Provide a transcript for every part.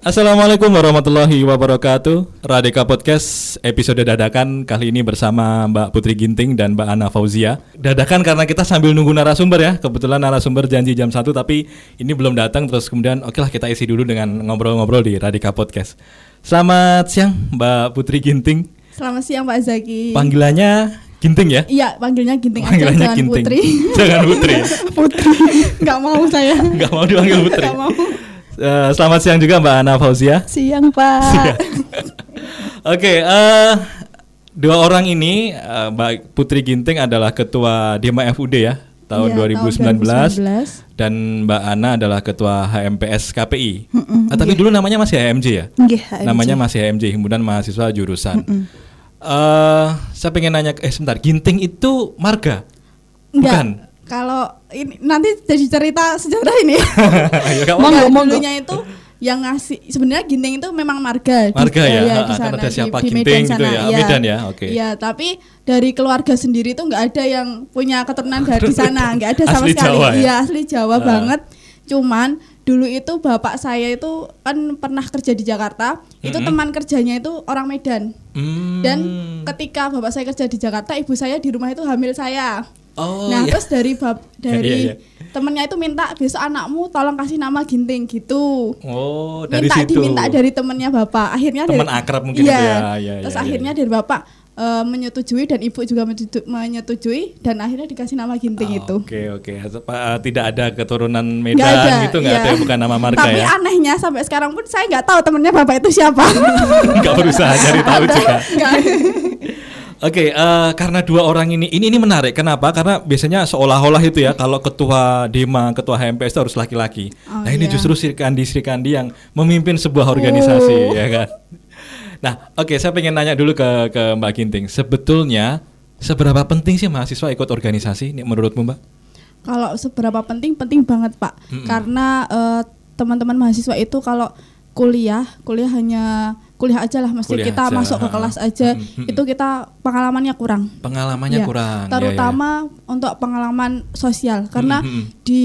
Assalamualaikum warahmatullahi wabarakatuh Radika Podcast episode dadakan kali ini bersama Mbak Putri Ginting dan Mbak Ana Fauzia Dadakan karena kita sambil nunggu narasumber ya Kebetulan narasumber janji jam 1 tapi ini belum datang Terus kemudian oke lah kita isi dulu dengan ngobrol-ngobrol di Radika Podcast Selamat siang Mbak Putri Ginting Selamat siang Pak Zaki. Panggilannya Ginting ya? Iya, panggilnya Ginting Panggilannya aja, jangan Ginting. Putri. Jangan Putri. Putri, nggak mau saya. Nggak mau dipanggil Putri Nggak mau. Eh, Selamat siang juga Mbak Ana Fauzia Siang Pak. Oke, eh, dua orang ini eh, Mbak Putri Ginting adalah ketua Dema FUD ya tahun Iya, 2019, 2019. dan Mbak Ana adalah ketua HMPS KPI. Mm-mm, Ah, tapi dulu namanya masih HMJ ya? Nggih, HMJ. Namanya masih HMJ, himpunan mahasiswa jurusan. Eh, saya pengen nanya, eh sebentar, Ginting itu marga? Enggak. Bukan. Kalau ini nanti jadi cerita sejarah ini. Ya, Monggo, apa-apa. monggo. Dulunya itu yang ngasih sebenarnya Ginting itu memang marga. di- Marga ya? iya, Ah, di kan sana, ada siapa di, di Ginting Medan gitu sana. ya? Iya. Medan ya? Oke. Iya, tapi dari keluarga sendiri tuh nggak ada yang punya keturunan dari di sana, nggak ada sama Asli sekali. Jawa ya? Iya, asli Jawa Ah. banget. Cuman dulu itu bapak saya itu kan pernah kerja di Jakarta, itu Mm-mm. teman kerjanya itu orang Medan. Hmm. Dan ketika bapak saya kerja di Jakarta, ibu saya di rumah itu hamil saya. Oh, nah, iya. terus dari bab dari Iya, iya. temennya itu minta besok anakmu tolong kasih nama Ginting gitu. Oh, dari minta situ. diminta dari temennya bapak. Akhirnya Teman dari, akrab mungkin iya. itu ya, iya, Terus iya, akhirnya dari bapak eh, menyetujui dan ibu juga menyetu- menyetujui dan akhirnya dikasih nama Ginting itu. Oh, Oke oke, Apa, eh, tidak ada keturunan Medan gitu nggak iya. ada yang bukan nama marga Tapi ya? anehnya sampai sekarang pun saya nggak tahu temennya bapak itu siapa. Nggak berusaha cari tahu juga. Oke, eh, karena dua orang ini, ini ini menarik. Kenapa? Karena biasanya seolah-olah itu ya, kalau ketua Dema, ketua HMPS itu harus laki-laki. Oh, nah ini iya. justru Sri Kandi Sri Kandi yang memimpin sebuah organisasi, Oh. ya kan? Nah, oke, saya pengen nanya dulu ke ke Mbak Ginting. Sebetulnya seberapa penting sih mahasiswa ikut organisasi? Ini menurutmu, Mbak? Kalau seberapa penting penting banget pak, Mm-mm. karena eh, teman-teman mahasiswa itu kalau kuliah kuliah hanya kuliah aja lah, mesti Kuliah kita aja, masuk ke kelas aja, Mm-mm. itu kita pengalamannya kurang. Pengalamannya Ya, kurang. ya, ya. Terutama untuk pengalaman sosial, karena Mm-mm. di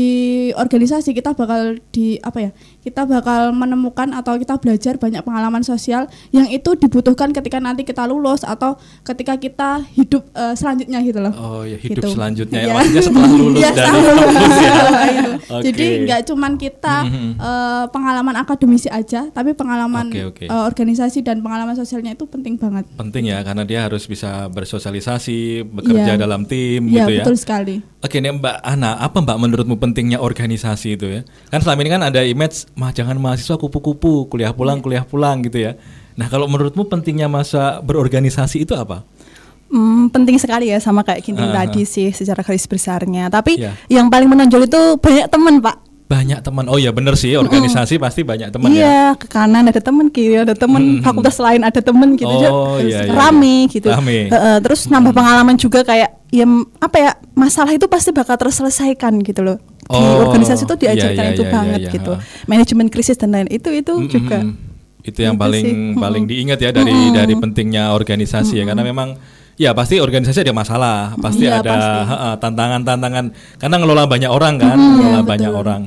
organisasi kita bakal di apa ya, kita bakal menemukan atau kita belajar banyak pengalaman sosial yang itu dibutuhkan ketika nanti kita lulus atau ketika kita hidup eh, selanjutnya gitu loh. Oh ya hidup Gitu. selanjutnya ya Iya. maksudnya setelah lulus Iya, dari setelah lulus. kampus ya. Oke. Jadi nggak cuman kita eh, pengalaman akademisi aja, tapi pengalaman Oke, oke. eh, organisasi dan pengalaman sosialnya itu penting banget. penting ya karena dia harus bisa bersosialisasi, bekerja Iya. dalam tim Iya gitu ya. betul sekali. Oke nih Mbak Ana, apa Mbak menurutmu pentingnya organisasi itu ya? Kan selama ini kan ada image mah jangan mahasiswa kupu-kupu, kuliah pulang, kuliah pulang gitu ya. Nah kalau menurutmu pentingnya masa berorganisasi itu apa? Hmm, penting sekali ya sama kayak Ginting Ah, tadi sih secara garis besarnya. Tapi Iya. yang paling menonjol itu banyak teman, Pak. Banyak teman. Oh ya bener sih organisasi pasti banyak teman ya. iya, ke kanan ada teman, kiri ada teman, Mm-mm. fakultas lain ada teman gitu. Oh, Jadi iya, iya, rame gitu. Rame. Heeh, terus nambah pengalaman juga kayak ya apa ya masalah itu pasti bakal terselesaikan gitu loh. Di Oh, organisasi itu iya, diajarkan iya, itu iya, banget iya, gitu. iya. Manajemen krisis dan lain itu itu Mm-mm. juga. itu yang Itu paling sih. paling diingat ya dari Mm-mm. dari pentingnya organisasi ya karena memang ya pasti organisasi ada masalah pasti Iya, ada tantangan-tantangan karena ngelola banyak orang kan Mm-mm. ngelola Iya, banyak betul. orang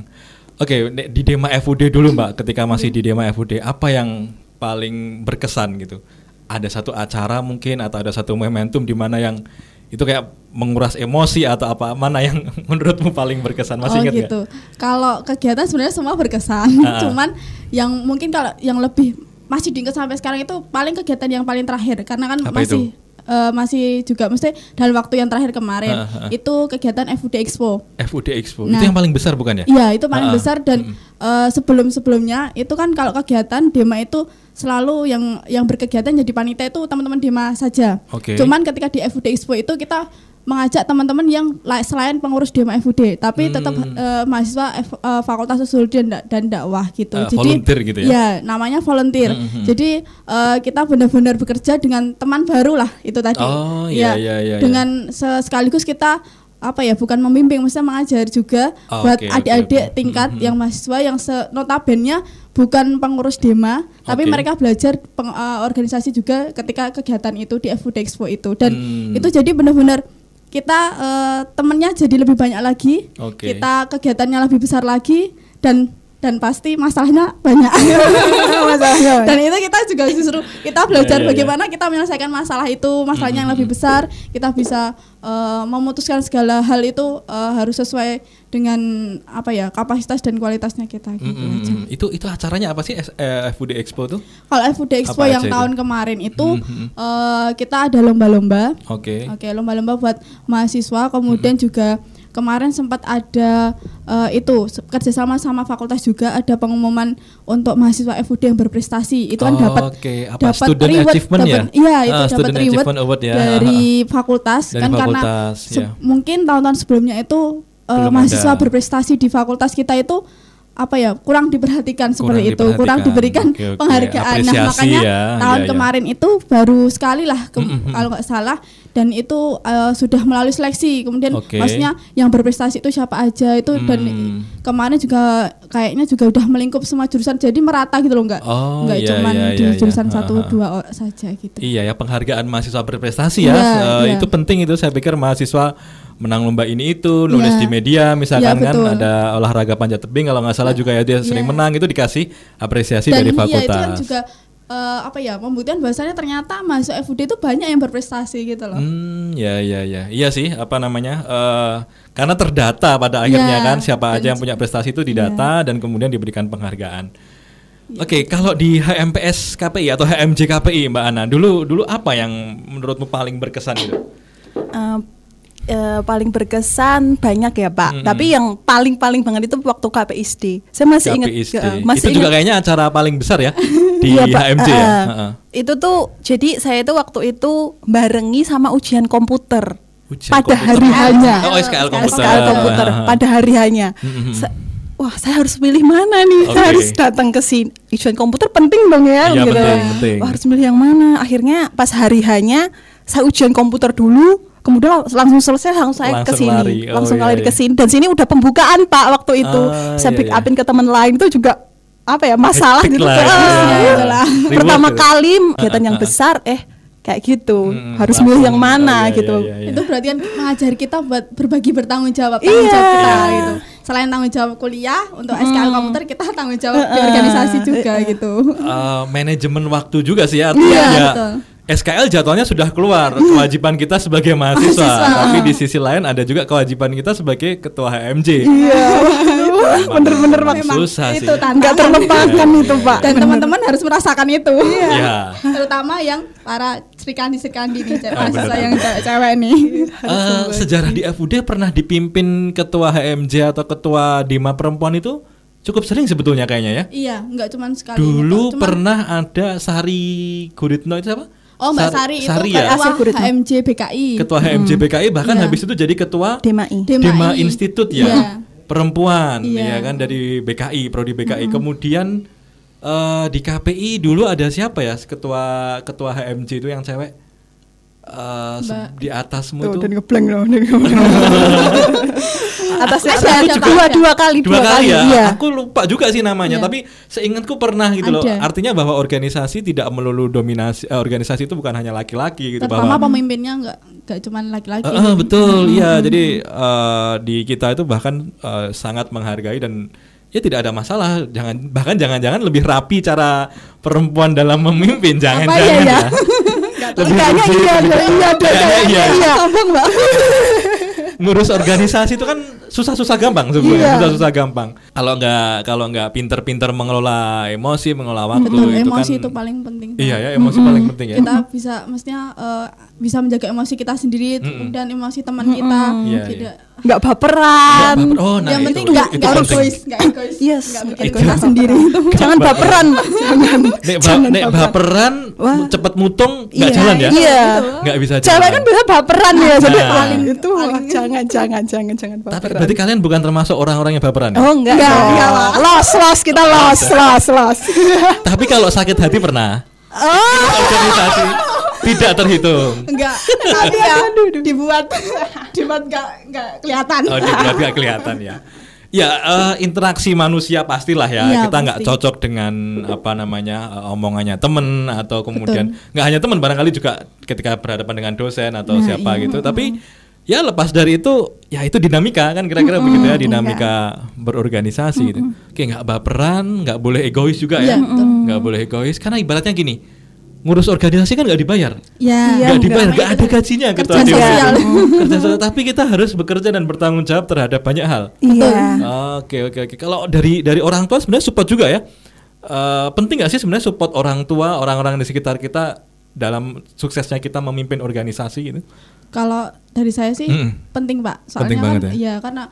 oke di- di Dema FUD dulu mbak ketika masih di Dema FUD apa yang paling berkesan gitu ada satu acara mungkin atau ada satu momentum di mana yang itu kayak menguras emosi atau apa mana yang menurutmu paling berkesan masih oh ingat gitu. Kalau kegiatan sebenarnya semua berkesan, Ah. cuman yang mungkin kalau yang lebih masih diingat sampai sekarang itu paling kegiatan yang paling terakhir karena kan Apa masih eh, masih juga mesti dalam waktu yang terakhir kemarin Ah, ah. itu kegiatan FUD Expo. FUD Expo Nah. itu yang paling besar bukan ya Iya itu paling besar dan eh, sebelum-sebelumnya itu kan kalau kegiatan Dema itu selalu yang yang berkegiatan jadi panitia itu teman-teman Dema saja. Oke. Cuman ketika di FUD Expo itu kita mengajak teman-teman yang la- selain pengurus Dema FUD tapi tetap Hmm. eh, mahasiswa F- eh, Fakultas Sosiologi dan, dan dakwah gitu. Eh, volunteer gitu ya? Iya, namanya volunteer. Hmm, hmm, hmm. Jadi eh, kita benar-benar bekerja dengan teman baru lah itu tadi. Oh, iya, iya, iya, iya. Dengan se- sekaligus kita apa ya bukan membimbing maksudnya mengajar juga Oh, buat adik-adik oke. tingkat Mhm. yang mahasiswa yang notabennya bukan pengurus Dema tapi Oke. mereka belajar peng- eh, organisasi juga ketika kegiatan itu di FUD Expo itu dan Hmm. itu jadi benar-benar kita eh, temennya jadi lebih banyak lagi Oke. kita kegiatannya lebih besar lagi dan dan pasti masalahnya banyak. Masalahnya banyak. dan itu kita juga justru kita belajar ya, ya. bagaimana kita menyelesaikan masalah itu, masalahnya yang lebih besar, kita bisa eh, memutuskan segala hal itu eh, harus sesuai dengan apa ya kapasitas dan kualitasnya kita gitu Mm, mm, aja. mm. Itu itu acaranya apa sih eh, FUD Expo tuh? Kalau FUD Expo Apa yang itu? tahun kemarin itu Mhm. eh, kita ada lomba-lomba. Oke. Oke, lomba-lomba buat mahasiswa. Kemudian Mm-hmm. juga kemarin sempat ada eh, itu kerjasama sama fakultas juga ada pengumuman untuk mahasiswa FUD yang berprestasi. Itu kan Oh, dapat oke. Apa, dapat Student reward, Achievement ya? dapat- Iya, itu Ah, dapat reward Award ya. dari fakultas Dari kan karena fakultas, se- ya. mungkin tahun-tahun sebelumnya itu Belum mahasiswa ada. berprestasi di fakultas kita itu apa ya kurang diperhatikan seperti itu kurang diperhatikan. diberikan Oke, oke. penghargaan nah makanya ya. tahun Iya, iya. kemarin itu baru sekali lah ke- kalau nggak salah dan itu eh, sudah melalui seleksi kemudian Oke. maksudnya yang berprestasi itu siapa aja itu dan Hmm. kemarin juga kayaknya juga udah melingkup semua jurusan jadi merata gitu loh nggak Oh, nggak iya, cuman iya, di iya, iya. jurusan satu dua orang saja gitu Iya ya penghargaan mahasiswa berprestasi ya Iya, Eh, iya. itu penting itu saya pikir mahasiswa menang lomba ini itu nulis Iya. di media misalkan Iya, kan betul. ada olahraga panjat tebing kalau nggak salah juga ya dia sering Iya. menang itu dikasih apresiasi dan dari iya fakultas. itu kan juga eh, apa ya membuktikan bahwasanya ternyata mahasiswa FUD itu banyak yang berprestasi gitu loh Hmm, ya ya ya. Iya sih, apa namanya? eh karena terdata pada akhirnya Iya, kan siapa aja yang punya prestasi itu didata dan kemudian diberikan penghargaan. Oke, kalau di HMPS KPI atau HMJ KPI Mbak Ana, dulu dulu apa yang menurutmu paling berkesan itu? Eh, eh, paling berkesan banyak ya Pak. Mm-mm. Tapi yang paling paling banget itu waktu KPISD. Saya masih ingat. Eh, masih itu juga ingat- kayaknya acara paling besar ya di Iya, Pak. HMJ ya. Eh, Heeh. Itu tuh jadi saya itu waktu itu barengi sama ujian komputer. Ujian pada komputer. hari hanya. Oh, SKL komputer. SKL komputer pada hari hanya. Sa- Wah, saya harus pilih mana nih? Oke. Saya harus datang ke sini. Ujian komputer penting dong ya, Iya, gitu. penting, penting. Wah, harus milih yang mana? Akhirnya pas hari hanya saya ujian komputer dulu, kemudian langsung selesai langsung saya ke Langsung sini. lari. Oh, langsung iya, iya. ke sini. Dan sini udah pembukaan, Pak, waktu itu. Ah, saya iya, pick iya. upin ke teman lain itu juga apa ya masalah Hektik gitu lah, Ah, gitu ya. gitu lah. Reward pertama kali kegiatan yang besar eh kayak gitu Mm, harus langsung. milih yang Oh, mana iya, gitu iya, iya. itu berarti kan mengajari kita buat berbagi bertanggung jawab tanggung Iya. jawab kita gitu selain tanggung jawab kuliah untuk SKL komputer kita tanggung jawab di organisasi juga gitu Eh, manajemen waktu juga sih artinya Iya, ya betul. SKL jadwalnya sudah keluar kewajiban kita sebagai mahasiswa, Mahasiswa. tapi di sisi lain ada juga kewajiban kita sebagai ketua HMJ. iya bener-bener Memang Pak. susah sih. itu tantangan nggak terlupakan itu Pak dan teman-teman harus merasakan itu Iya. terutama yang para serikandi serikandi nih cewek Ah, bener. mahasiswa yang cewek-cewek nih Eh, sejarah di FUD pernah dipimpin ketua HMJ atau ketua Dima perempuan itu cukup sering sebetulnya kayaknya ya. iya nggak cuman sekali ini Dulu cuman- pernah ada Sari Guritno itu siapa? Oh mbak Sar- Sari itu Sari ketua ya. HMJ BKI Ketua HMJ BKI bahkan Iya. habis itu jadi ketua DMAI DMAI. Dema Institute ya. Iya. Perempuan ya Iya. kan dari BKI, prodi BKI. Kemudian eh, di KPI dulu ada siapa ya ketua ketua HMJ itu yang cewek? Eh, Mbak. di atasmu Tuh, itu dan ngeblank loh dan ngeblank. atasnya Ada, dua dua kali dua kali ya. iya. Aku lupa juga sih namanya, Iya. tapi seingatku pernah gitu loh. Ada. Artinya bahwa organisasi tidak melulu dominasi. eh, organisasi itu bukan hanya laki-laki gitu terutama bahwa pemimpinnya nggak nggak cuman laki-laki Eh, eh, betul, iya. Jadi eh, di kita itu bahkan eh, sangat menghargai dan ya tidak ada masalah. Jangan bahkan jangan-jangan lebih rapi cara perempuan dalam memimpin. Jangan-jangan iya, ya. ya? Lebih Kayaknya iya, lebih- iya, iya, Kayaknya iya. iya. sombong mbak Ngurus organisasi itu kan susah-susah gampang sebenarnya, Iya. susah-susah gampang. Kalau nggak kalau nggak pinter-pinter mengelola emosi, mengelola waktu betul itu emosi kan itu paling penting Iya ya, emosi paling penting ya. kita bisa mestinya eh, bisa menjaga emosi kita sendiri Mm-mm. dan emosi teman kita Iya, tidak nggak baperan. Nggak baper- oh, nah yang penting nggak nggak egois nggak egois. Yes, nggak bikin kita sendiri. Jangan baperan. Pak. jangan. Nek, ba- jangan nek baperan, Wah. cepet mutung nggak Iya, jalan ya? iya. Nggak bisa cewek jalan. kan biasa baperan ya jadi Nah. paling itu jangan jangan jangan jangan Tapi baperan. berarti kalian bukan termasuk orang-orang yang baperan ya? oh enggak. Enggak, los los kita los los los. Tapi kalau sakit hati pernah? oh. Organisasi tidak terhitung. enggak tapi ya dibuat dibuat nggak nggak kelihatan Oh, dia berarti nggak kelihatan ya. Ya eh, interaksi manusia pastilah ya. Iya, Kita nggak cocok dengan apa namanya eh, omongannya temen atau kemudian nggak hanya temen barangkali juga ketika berhadapan dengan dosen atau Nah, siapa iya. gitu. Tapi ya lepas dari itu ya itu dinamika kan kira-kira begitu ya dinamika berorganisasi gitu. Oke nggak baperan, nggak boleh egois juga ya, Iya, nggak boleh egois karena ibaratnya gini ngurus organisasi kan nggak dibayar, Ya, nggak dibayar, namanya nggak ada gajinya gitu. kerja sosial. kerja sosial, tapi kita harus bekerja dan bertanggung jawab terhadap banyak hal. Iya. Oke oke oke. Kalau dari dari orang tua sebenarnya support juga ya. Eh, penting nggak sih sebenarnya support orang tua, orang-orang di sekitar kita dalam suksesnya kita memimpin organisasi gitu? Kalau dari saya sih Mm-mm. penting pak, soalnya Penting kan banget ya? ya karena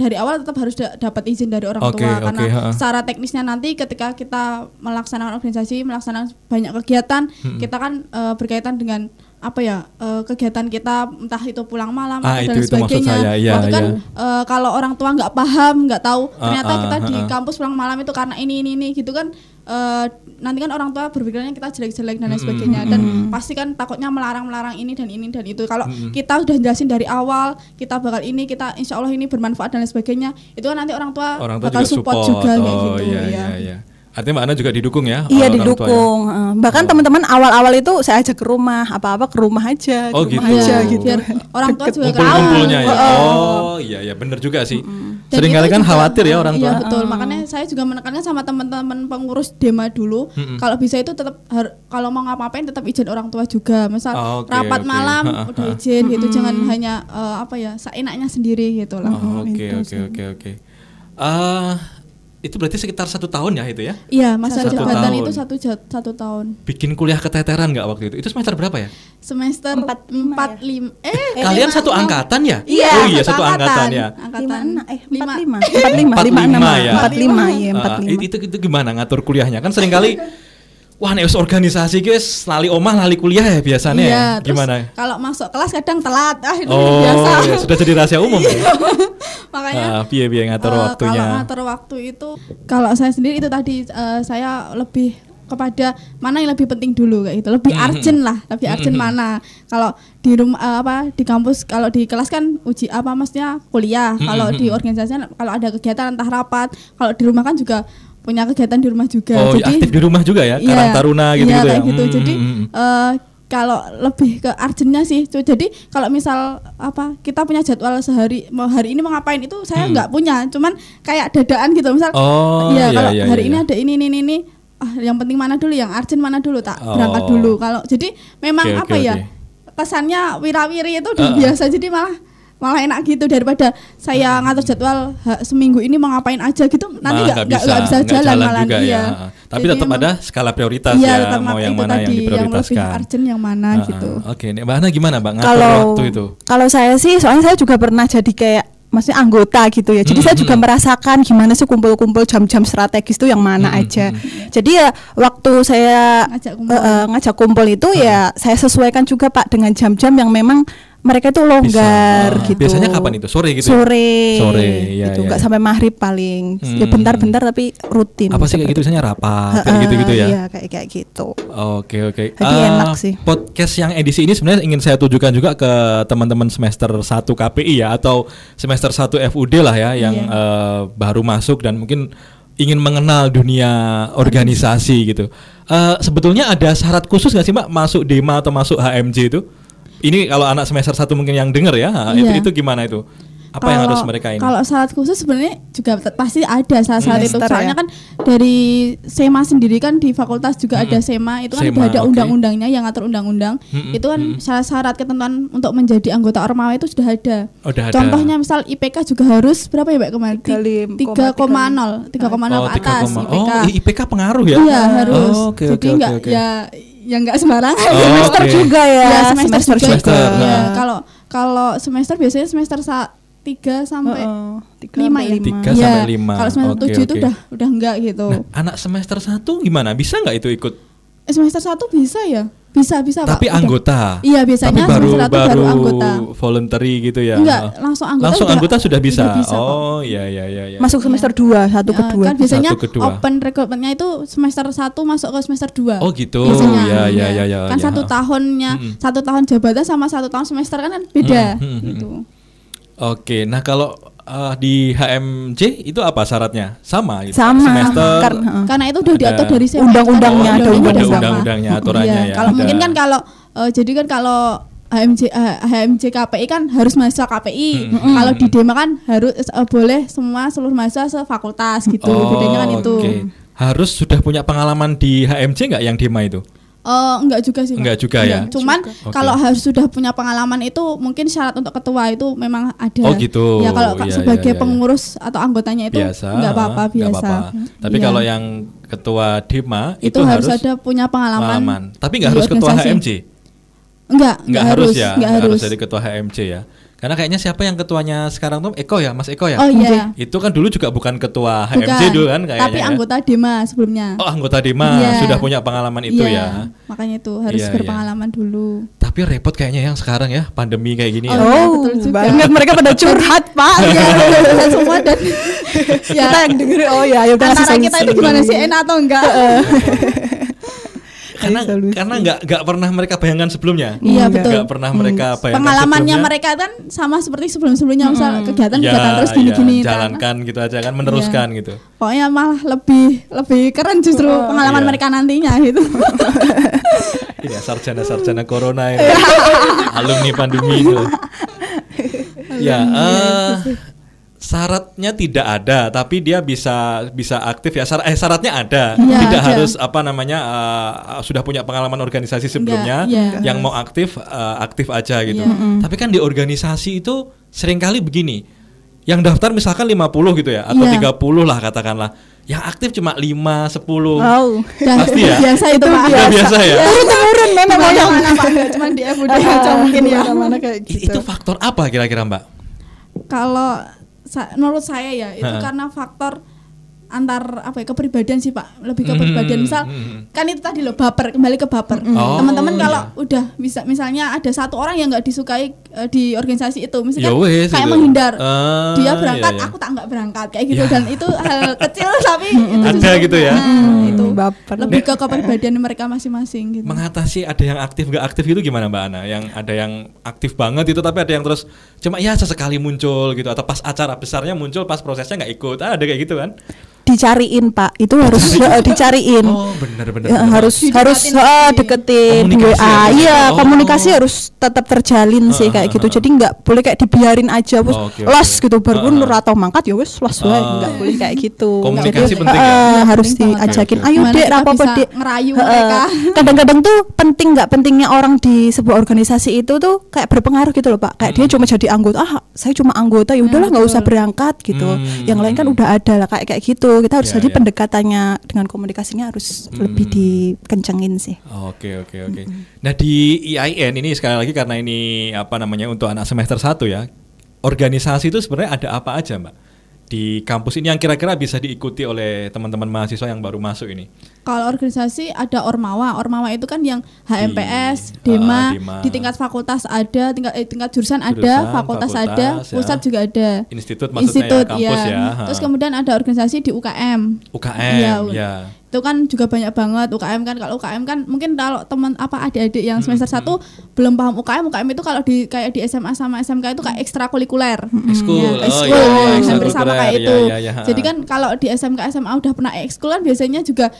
dari awal tetap harus da- dapat izin dari orang Oke, tua karena ha-ha. secara teknisnya nanti ketika kita melaksanakan organisasi, melaksanakan banyak kegiatan, Mm-mm. kita kan eh, berkaitan dengan apa ya eh, kegiatan kita entah itu pulang malam Ah, dan itu- sebagainya. saya, iya, itu kan iya. eh, kalau orang tua nggak paham, nggak tahu Ah, ternyata ah, kita di ah, ah. kampus pulang malam itu karena ini ini ini gitu kan eh, nanti kan orang tua berpikirnya kita jelek-jelek dan lain sebagainya dan pasti kan takutnya melarang-melarang ini dan ini dan itu kalau kita udah jelasin dari awal kita bakal ini kita insya Allah ini bermanfaat dan lain sebagainya itu kan nanti orang tua Orang tua bakal juga support. juga kayak oh gitu iya ya. iya iya. Artinya Mbak Ana juga didukung ya? Iya oleh orang tuanya? didukung. Eh, Bahkan teman-teman awal-awal itu saya ajak ke rumah, apa-apa ke rumah aja, ke Oh, rumah gitu. aja gitu. biar orang tua juga Kumpul-kumpulnya ya. Oh iya iya bener juga sih. Dan Seringkali itu kan juga- khawatir ya orang tua. Iya betul. Makanya saya juga menekankan sama teman-teman pengurus Dema dulu, Mm-mm. kalau bisa itu tetap har- kalau mau ngapa-ngapain tetap izin orang tua juga. Misal Oh, oke, rapat oke. malam Ha, ha, udah ha. izin gitu, jangan hanya eh, apa ya, seenaknya sendiri gitu lah. Oh, Oke itu oke sih. oke oke. Itu berarti sekitar satu tahun ya itu ya? Iya, masa Satu jabatan tahun. itu satu satu tahun. Bikin kuliah keteteran nggak waktu itu? Itu semester berapa ya? Semester Empat lima empat ya? lim eh Kalian lima, satu angkatan ya? Iya, Oh iya satu angkatan ya. Angkatan Lima, enam, eh lima. empat lima, empat lima, Empat lima enam, lima ya? empat lima, iya empat lima. itu, itu gimana ngatur kuliahnya? Kan sering kali wah nih organisasi guys lali omah lali kuliah ya biasanya. Iya, ya? terus Gimana? Kalau masuk kelas kadang telat. Ah, itu Oh, biasa. ya, sudah jadi rahasia umum ya. Makanya Ah, piye piye ngatur Eh, waktunya. Kalau ngatur waktu itu, kalau saya sendiri itu tadi eh, saya lebih kepada mana yang lebih penting dulu kayak gitu, lebih Mhm. urgent lah, lebih urgent Mhm. mana. Kalau di rumah eh, apa di kampus, kalau di kelas kan uji apa maksudnya kuliah. Kalau di organisasi kalau ada kegiatan entah rapat, kalau di rumah kan juga punya kegiatan di rumah juga. Oh, ya, aktif di rumah juga ya, Iya, Karang Taruna iya, ya. kayak gitu. Hmm, Jadi hmm, hmm. eh, kalau lebih ke urgentnya sih, Cu. jadi kalau misal apa kita punya jadwal sehari mau hari ini mau ngapain itu saya Hmm. nggak punya, cuman kayak dadaan gitu misal. Oh, iya, iya, kalau iya, hari iya, ini iya. ada ini ini ini. Ah, yang penting mana dulu, yang urgent mana dulu tak Oh. berangkat dulu. Kalau jadi memang Oke, apa oke, ya oke. kesannya wirawiri itu udah Ah, ah. biasa jadi malah malah enak gitu daripada saya ngatur jadwal ha, seminggu ini mau ngapain aja gitu nanti nggak nggak nggak bisa nggak jalan, malah juga iya. ya. Tapi Jadi tetap emang- ada skala prioritas Iya, ya, mau yang itu mana yang tadi, yang lebih diprioritaskan. urgent yang mana Ah, ah. gitu. Oke, nih Mbak Ana gimana, Mbak? Ngatur Kalau waktu itu. kalau saya sih, soalnya saya juga pernah jadi kayak maksudnya anggota gitu ya. Jadi saya juga Mm-mm. merasakan gimana sih kumpul-kumpul jam-jam strategis itu yang mana Mm-mm. aja. Jadi ya waktu saya Ngajak kumpul. eh, ngajak kumpul itu ya saya sesuaikan juga Pak dengan jam-jam yang memang mereka itu longgar Bisa. gitu. Biasanya kapan itu? Sore gitu ya? Sore. Sore, iya, gitu. iya, Nggak iya. sampai maghrib paling. Ya Hmm. bentar-bentar tapi rutin. Apa sih kayak gitu? Misalnya rapat, kayak gitu-gitu ya? Iya, kayak kayak gitu. Oke oke. Jadi Eh, enak sih. Podcast yang edisi ini sebenarnya ingin saya tujukan juga ke teman-teman semester 1 KPI ya atau semester 1 FUD lah ya yang Iya. eh, baru masuk dan mungkin ingin mengenal dunia organisasi gitu. Eh, sebetulnya ada syarat khusus nggak sih Mbak masuk Dema atau masuk HMJ itu? Ini kalau anak semester 1 mungkin yang dengar ya, ha, itu Iya. itu gimana itu? Apa yang Kalau- harus mereka ini? Kalau syarat khusus sebenarnya juga pasti ada syarat-syarat itu. Semester Soalnya ya? kan dari SEMA sendiri kan di fakultas juga Mm-mm. ada SEMA, itu kan SEMA, ada oke. undang-undangnya yang ngatur undang-undang. Mm-mm, Itu kan mm-mm. syarat-syarat ketentuan untuk menjadi anggota Ormawa itu sudah ada. Oh, udah ada. Contohnya misal IPK juga harus berapa ya Mbak kemarin? Ti- 3,0 3,0 Oh, ke atas 3,0. IPK. Oh, IPK pengaruh ya? Iya harus. Oh, oke, Jadi oke, nggak oke. ya ya nggak sembarangan. Oh, semester oke. juga ya. Ya, semester, juga. Semester, Iya, nah. Kalau kalau semester biasanya semester sa 3 sampai Heeh, tiga lima sampai ya. lima. Tiga Iya, sampai lima. Kalau semester Oke, 7 itu udah udah enggak gitu. Nah, anak semester 1 gimana? Bisa nggak itu ikut? Semester 1 bisa ya? Bisa, bisa Pak. Tapi Udah. anggota. Iya, biasanya Tapi baru semester satu baru, baru anggota. voluntary gitu ya. Enggak, langsung anggota Langsung udah- anggota sudah bisa. udah bisa oh, iya iya iya iya. Masuk semester 2, satu Ya, kedua. Kan biasanya Satu kedua. open recruitmentnya itu semester 1 masuk ke semester 2 Oh, gitu. Biasanya, Ya ya ya ya. Kan ya. satu tahunnya, Mm-mm. satu tahun jabatan sama satu tahun semester kan kan beda Mm, mm, mm, gitu. Oke, nah kalau eh, di HMJ itu apa syaratnya? Sama gitu. Sama, Semester karena- Heeh. Karena itu udah Ada diatur dari undang-undangnya, ada undang-undangnya sama. undang-undangnya aturannya Iya, ya. Kalau mungkin kan kalau eh, jadi kan kalau HMJ eh, HMJ KPI kan harus mahasiswa KPI. Hmm. Kalau di Dema kan harus eh, boleh semua seluruh mahasiswa sefakultas gitu. Bedanya kan itu. Oh, oke. Harus sudah punya pengalaman di HMC nggak yang Dema itu? Eh, enggak juga sih. Pak. Enggak juga ya? Cuman Oke. kalau harus sudah punya pengalaman itu mungkin syarat untuk ketua itu memang ada. Oh, gitu. Ya kalau ka- Iya, sebagai iya, iya. pengurus atau anggotanya itu biasa. enggak apa-apa nggak biasa. apa-apa. Tapi Iya. kalau yang ketua Dema itu, harus, ada punya pengalaman. pengalaman. Tapi nggak di harus ketua. HMC. Enggak, Nggak harus, ya, enggak nggak harus. harus jadi ketua HMC ya. Karena kayaknya siapa yang ketuanya sekarang tuh Eko ya, Mas Eko ya? Oh iya. Itu kan dulu juga bukan ketua HMC Bukan, dulu kan kayaknya. Tapi ya. anggota Dema sebelumnya. Oh, anggota Dema Iya. sudah punya pengalaman itu Iya, ya. Makanya itu harus Iya, iya. berpengalaman dulu. Tapi repot kayaknya yang sekarang ya, pandemi kayak gini ya. Oh, iya, Oh, betul juga. banget mereka pada curhat, Pak. Iya, kita semua dan ya Kita yang denger oh ya, ya udah antara kita itu gimana sih enak atau enggak? karena solusi. karena nggak nggak pernah mereka bayangkan sebelumnya. Iya, betul. Nggak pernah mereka bayangkan Pengalamannya sebelumnya. mereka kan sama seperti sebelum-sebelumnya misal Ya, kegiatan-kegiatan terus ya, gini-gini. kan. jalankan gitu aja kan meneruskan gitu. Pokoknya malah lebih lebih keren justru pengalaman Iya. mereka nantinya gitu. Ya sarjana-sarjana corona ini. Alumni pandemi itu. ya, eh, syaratnya tidak ada, tapi dia bisa bisa aktif ya. Syarat, eh syaratnya ada, Iya, tidak ada. harus apa namanya eh, sudah punya pengalaman organisasi sebelumnya. iya. Yang mau aktif eh, aktif aja gitu. Iya. Tapi kan di organisasi itu sering kali begini. Yang daftar misalkan 50 gitu ya atau Iya. 30 lah katakanlah. Yang aktif cuma 5 10. Wow. Dan Pasti ya? biasa itu, Pak. Udah biasa ya? Turun temurun memang Mana Pak, cuma di FUD aja mungkin ya. Mana kayak gitu. Itu faktor apa kira-kira Mbak? Kalau sa- menurut saya ya itu karena faktor antar apa ya kepribadian sih Pak lebih ke Hmm, kepribadian misal hmm. kan itu tadi loh baper kembali ke baper Oh, teman-teman iya. kalau udah bisa misalnya ada satu orang yang nggak disukai eh, di organisasi itu misalnya Ya kayak gitu. menghindar Ah, dia berangkat iya, iya. aku tak nggak berangkat kayak gitu Ya. dan itu hal kecil tapi itu Ada gitu ya? nah, Hmm. itu Baper. lebih ke kepribadian mereka masing-masing gitu Mengatasi ada yang aktif gak aktif itu gimana Mbak Ana? Yang ada yang aktif banget itu tapi ada yang terus cuma ya sesekali muncul gitu atau pas acara besarnya muncul pas prosesnya nggak ikut. Ah, ada kayak gitu kan? Dicariin, Pak. Itu harus eh, dicariin. Oh, bener bener. Ya, bener. harus Dideketin harus eh, deketin Komunikasi WA. Iya, ya? Oh. komunikasi harus tetap terjalin sih Heeh, kayak gitu. heeh. Jadi nggak boleh kayak dibiarin aja terus Oh, oke, los oke. gitu baru Heeh. mundur atau mangkat ya wes los wae. Ah. Nggak boleh kayak gitu. Komunikasi Jadi, penting ya? eh, Iya, harus diajakin. Oke, oke. Ayo dek, apa dek. ngerayu mereka. Kadang-kadang tuh penting nggak pentingnya orang di sebuah organisasi itu tuh kayak berpengaruh gitu loh pak. Kayak dia cuma jadi anggota. Ah, saya cuma anggota ya udahlah nggak usah berangkat gitu. Hmm. Yang lain kan udah ada lah kayak kayak gitu. Kita harus Ya, jadi ya. pendekatannya dengan komunikasinya harus lebih dikencengin sih. Oke oke oke. Nah di IAIN ini sekali lagi karena ini apa namanya untuk anak semester 1 ya. Organisasi itu sebenarnya ada apa aja, Mbak? Di kampus ini yang kira-kira bisa diikuti oleh teman-teman mahasiswa yang baru masuk ini. Kalau organisasi ada Ormawa, Ormawa itu kan yang HMPS, Di- Dema, Dema. di tingkat fakultas ada, tingkat eh, tingkat jurusan, Jurusan, ada, fakultas, ada, fakultas, ya. pusat juga ada. Institut maksudnya ya, kampus iya. ya, ha. Terus kemudian ada organisasi di UKM. UKM Iya, ya. Itu kan juga banyak banget UKM kan kalau UKM kan mungkin kalau teman apa adik-adik yang semester 1 belum paham UKM, UKM itu kalau di kayak di SMA sama SMK itu kayak ekstrakurikuler. Ekskul. Ya, Oh, ekskul, iya, iya, hampir sama kayak Iya, itu. iya, iya, ha. Jadi kan kalau di SMK SMA udah pernah ekskul kan biasanya juga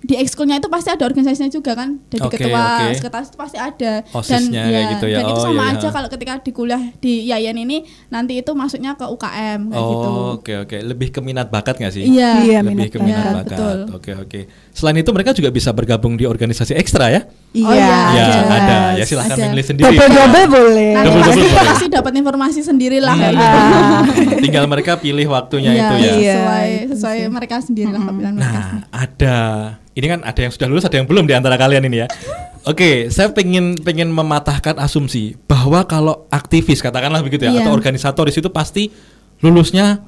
di ekskulnya itu pasti ada organisasinya juga kan. Jadi Oke, ketua, oke. sekretaris itu pasti ada. OSIS-nya kayak gitu ya. Dan itu Oh, sama iya, aja iya. kalau ketika di kuliah di Yayan ini nanti itu masuknya ke UKM kayak gitu. Oh, oke oke. Lebih ke minat bakat nggak sih? Iya. Iya, Lebih minat ke minat bakat. bakat. Betul. Oke oke. Selain itu mereka juga bisa bergabung di organisasi ekstra ya? Oh, iya, Ya, jelas. ada. Ya silahkan Ada. memilih sendiri. Double-double boleh. Nanti Double-double pasti, pasti dapat informasi sendiri lah kayak gitu. Ah. Tinggal mereka pilih waktunya Iya, itu ya. Iya, sesuai itu sesuai sih. mereka sendiri lah mereka. Nah, ada. Ini kan ada yang sudah lulus, ada yang belum di antara kalian ini ya. Oke, saya pengen pengen mematahkan asumsi bahwa kalau aktivis katakanlah begitu ya Iya. atau organisatoris itu pasti lulusnya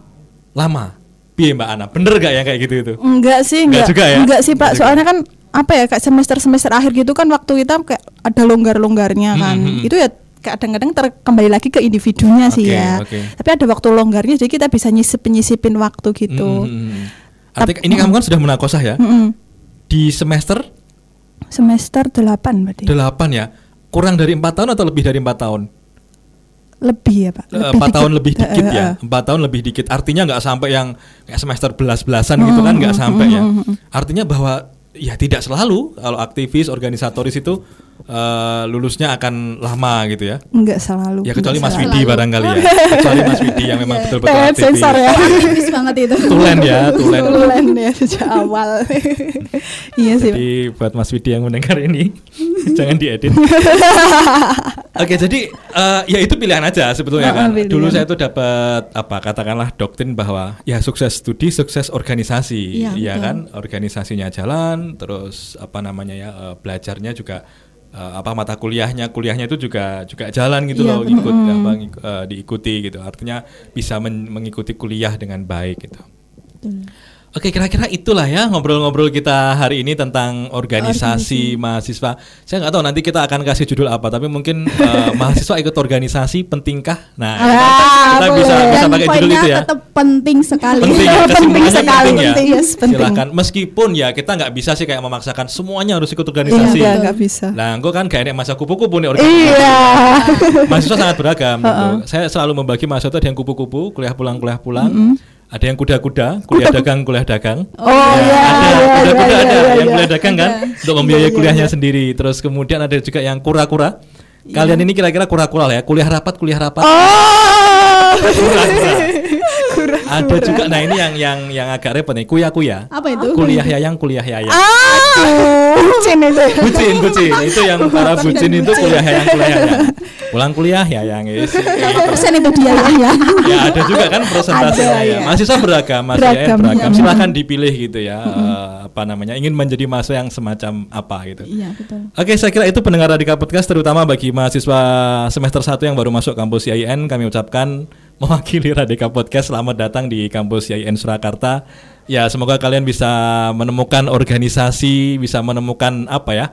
lama. Piye Mbak Ana? Bener gak yang kayak gitu itu? Enggak sih, Enggak enggak. juga ya? Enggak sih, Enggak Pak. juga. Soalnya kan apa ya, kayak semester-semester akhir gitu kan waktu kita kayak ada longgar-longgarnya kan. Hmm, hmm. Itu ya kadang-kadang ter- kembali lagi ke individunya sih Oke, ya. oke. Tapi ada waktu longgarnya jadi kita bisa nyisip-nyisipin waktu gitu. Hmm, hmm, hmm. Artinya ini kamu kan sudah menakosah ya? Mm-mm. Di semester Semester 8 berarti. 8 ya. Kurang dari empat tahun atau lebih dari empat tahun? Lebih ya, Pak. Eh, empat tahun lebih dikit Eh, ya eh, empat tahun lebih dikit artinya nggak sampai yang kayak semester belas-belasan gitu kan nggak sampai ya artinya bahwa ya tidak selalu kalau aktivis organisatoris itu eh, lulusnya akan lama gitu ya. Enggak selalu. Ya kecuali Mas. Widi barangkali ya. Kecuali Mas Widi yang memang Iya. betul-betul Eh, aktif. sensor ya. Aktivis banget itu. Tulen ya, tulen. Tulen ya sejak awal. iya sih. Jadi buat Mas Widi yang mendengar ini jangan diedit. Oke, jadi eh, ya itu pilihan aja sebetulnya Ah, kan. pilihan. Dulu saya tuh dapat apa katakanlah doktrin bahwa ya sukses studi, sukses organisasi, Iya, ya betul. kan? Organisasinya jalan, terus apa namanya ya eh, belajarnya juga eh, apa mata kuliahnya, kuliahnya itu juga juga jalan gitu Iya, loh, betul. ikut apa, eh, diikuti gitu. Artinya bisa men- mengikuti kuliah dengan baik gitu. Betul. Oke, kira-kira itulah ya ngobrol-ngobrol kita hari ini tentang organisasi mahasiswa. Saya nggak tahu nanti kita akan kasih judul apa, tapi mungkin eh, mahasiswa ikut organisasi pentingkah? Nah, Ah, kita bisa boleh. bisa Dan pakai judul itu ya. tetap penting sekali. Penting, ya, Penting sekali, penting ya. penting, yes, penting. Silakan. Meskipun ya kita nggak bisa sih kayak memaksakan semuanya harus ikut Iya, organisasi. enggak, enggak bisa. Nah, gue kan gak enak masa kupu-kupu nih organisasi. Iya. mahasiswa sangat beragam. gitu. Saya selalu membagi mahasiswa itu ada yang kupu-kupu, kuliah pulang, kuliah pulang. Ada yang kuda-kuda, kuliah dagang, kuliah dagang. Oh iya. ada iya, kuda-kuda iya, ada iya, yang iya. kuliah dagang kan untuk membiayai kuliahnya sendiri. Terus kemudian ada juga yang kura-kura. Kalian ini kira-kira kura-kura lah ya, kuliah rapat, kuliah rapat. Oh. Kura-kura. Ada juga nah ini yang yang yang agak repot nih, kuya-kuya. Apa itu? Kuliah yayang, kuliah yayang. Ah. Bucin itu. Bucin, bucin. Itu yang para bucin itu kuliah yayang, kuliah yayang. Pulang kuliah yayang ya. Berapa persen itu dia ya? ya? ya ada juga kan persentasenya Ada, ya. ya. Mahasiswa beragam, mahasiswa Beragam, beragam. iya. Silahkan dipilih gitu ya. eh, apa namanya? Ingin menjadi mahasiswa yang semacam apa gitu. Iya betul. Oke, saya kira itu pendengar Radika Podcast terutama bagi mahasiswa semester 1 yang baru masuk kampus IAIN kami ucapkan mewakili Radika Podcast selamat datang di kampus IAIN Surakarta. Ya, semoga kalian bisa menemukan organisasi, bisa menemukan apa ya?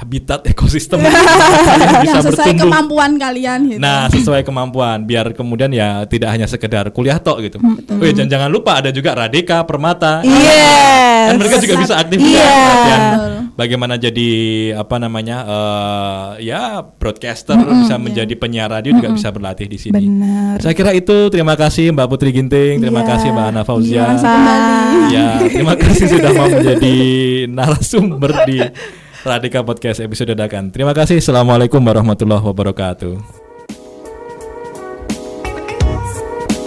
Habitat ekosistem yang bisa Yang sesuai bertumbuh. kemampuan kalian gitu. Nah, sesuai kemampuan biar kemudian ya tidak hanya sekedar kuliah tok gitu. Hmm, Wih, dan jangan lupa ada juga Radika, Permata. Yes. Kan mereka juga bisa aktif juga Iya. Betul. bagaimana jadi apa namanya eh ya broadcaster bisa menjadi penyiar radio juga bisa berlatih di sini. Benar. Saya kira itu terima kasih Mbak Putri Ginting, terima Iya. kasih Mbak Ana Fauzia. Sama. Ya, terima kasih sudah mau menjadi narasumber di Radika Podcast episode dadakan. Terima kasih. Assalamualaikum warahmatullahi wabarakatuh.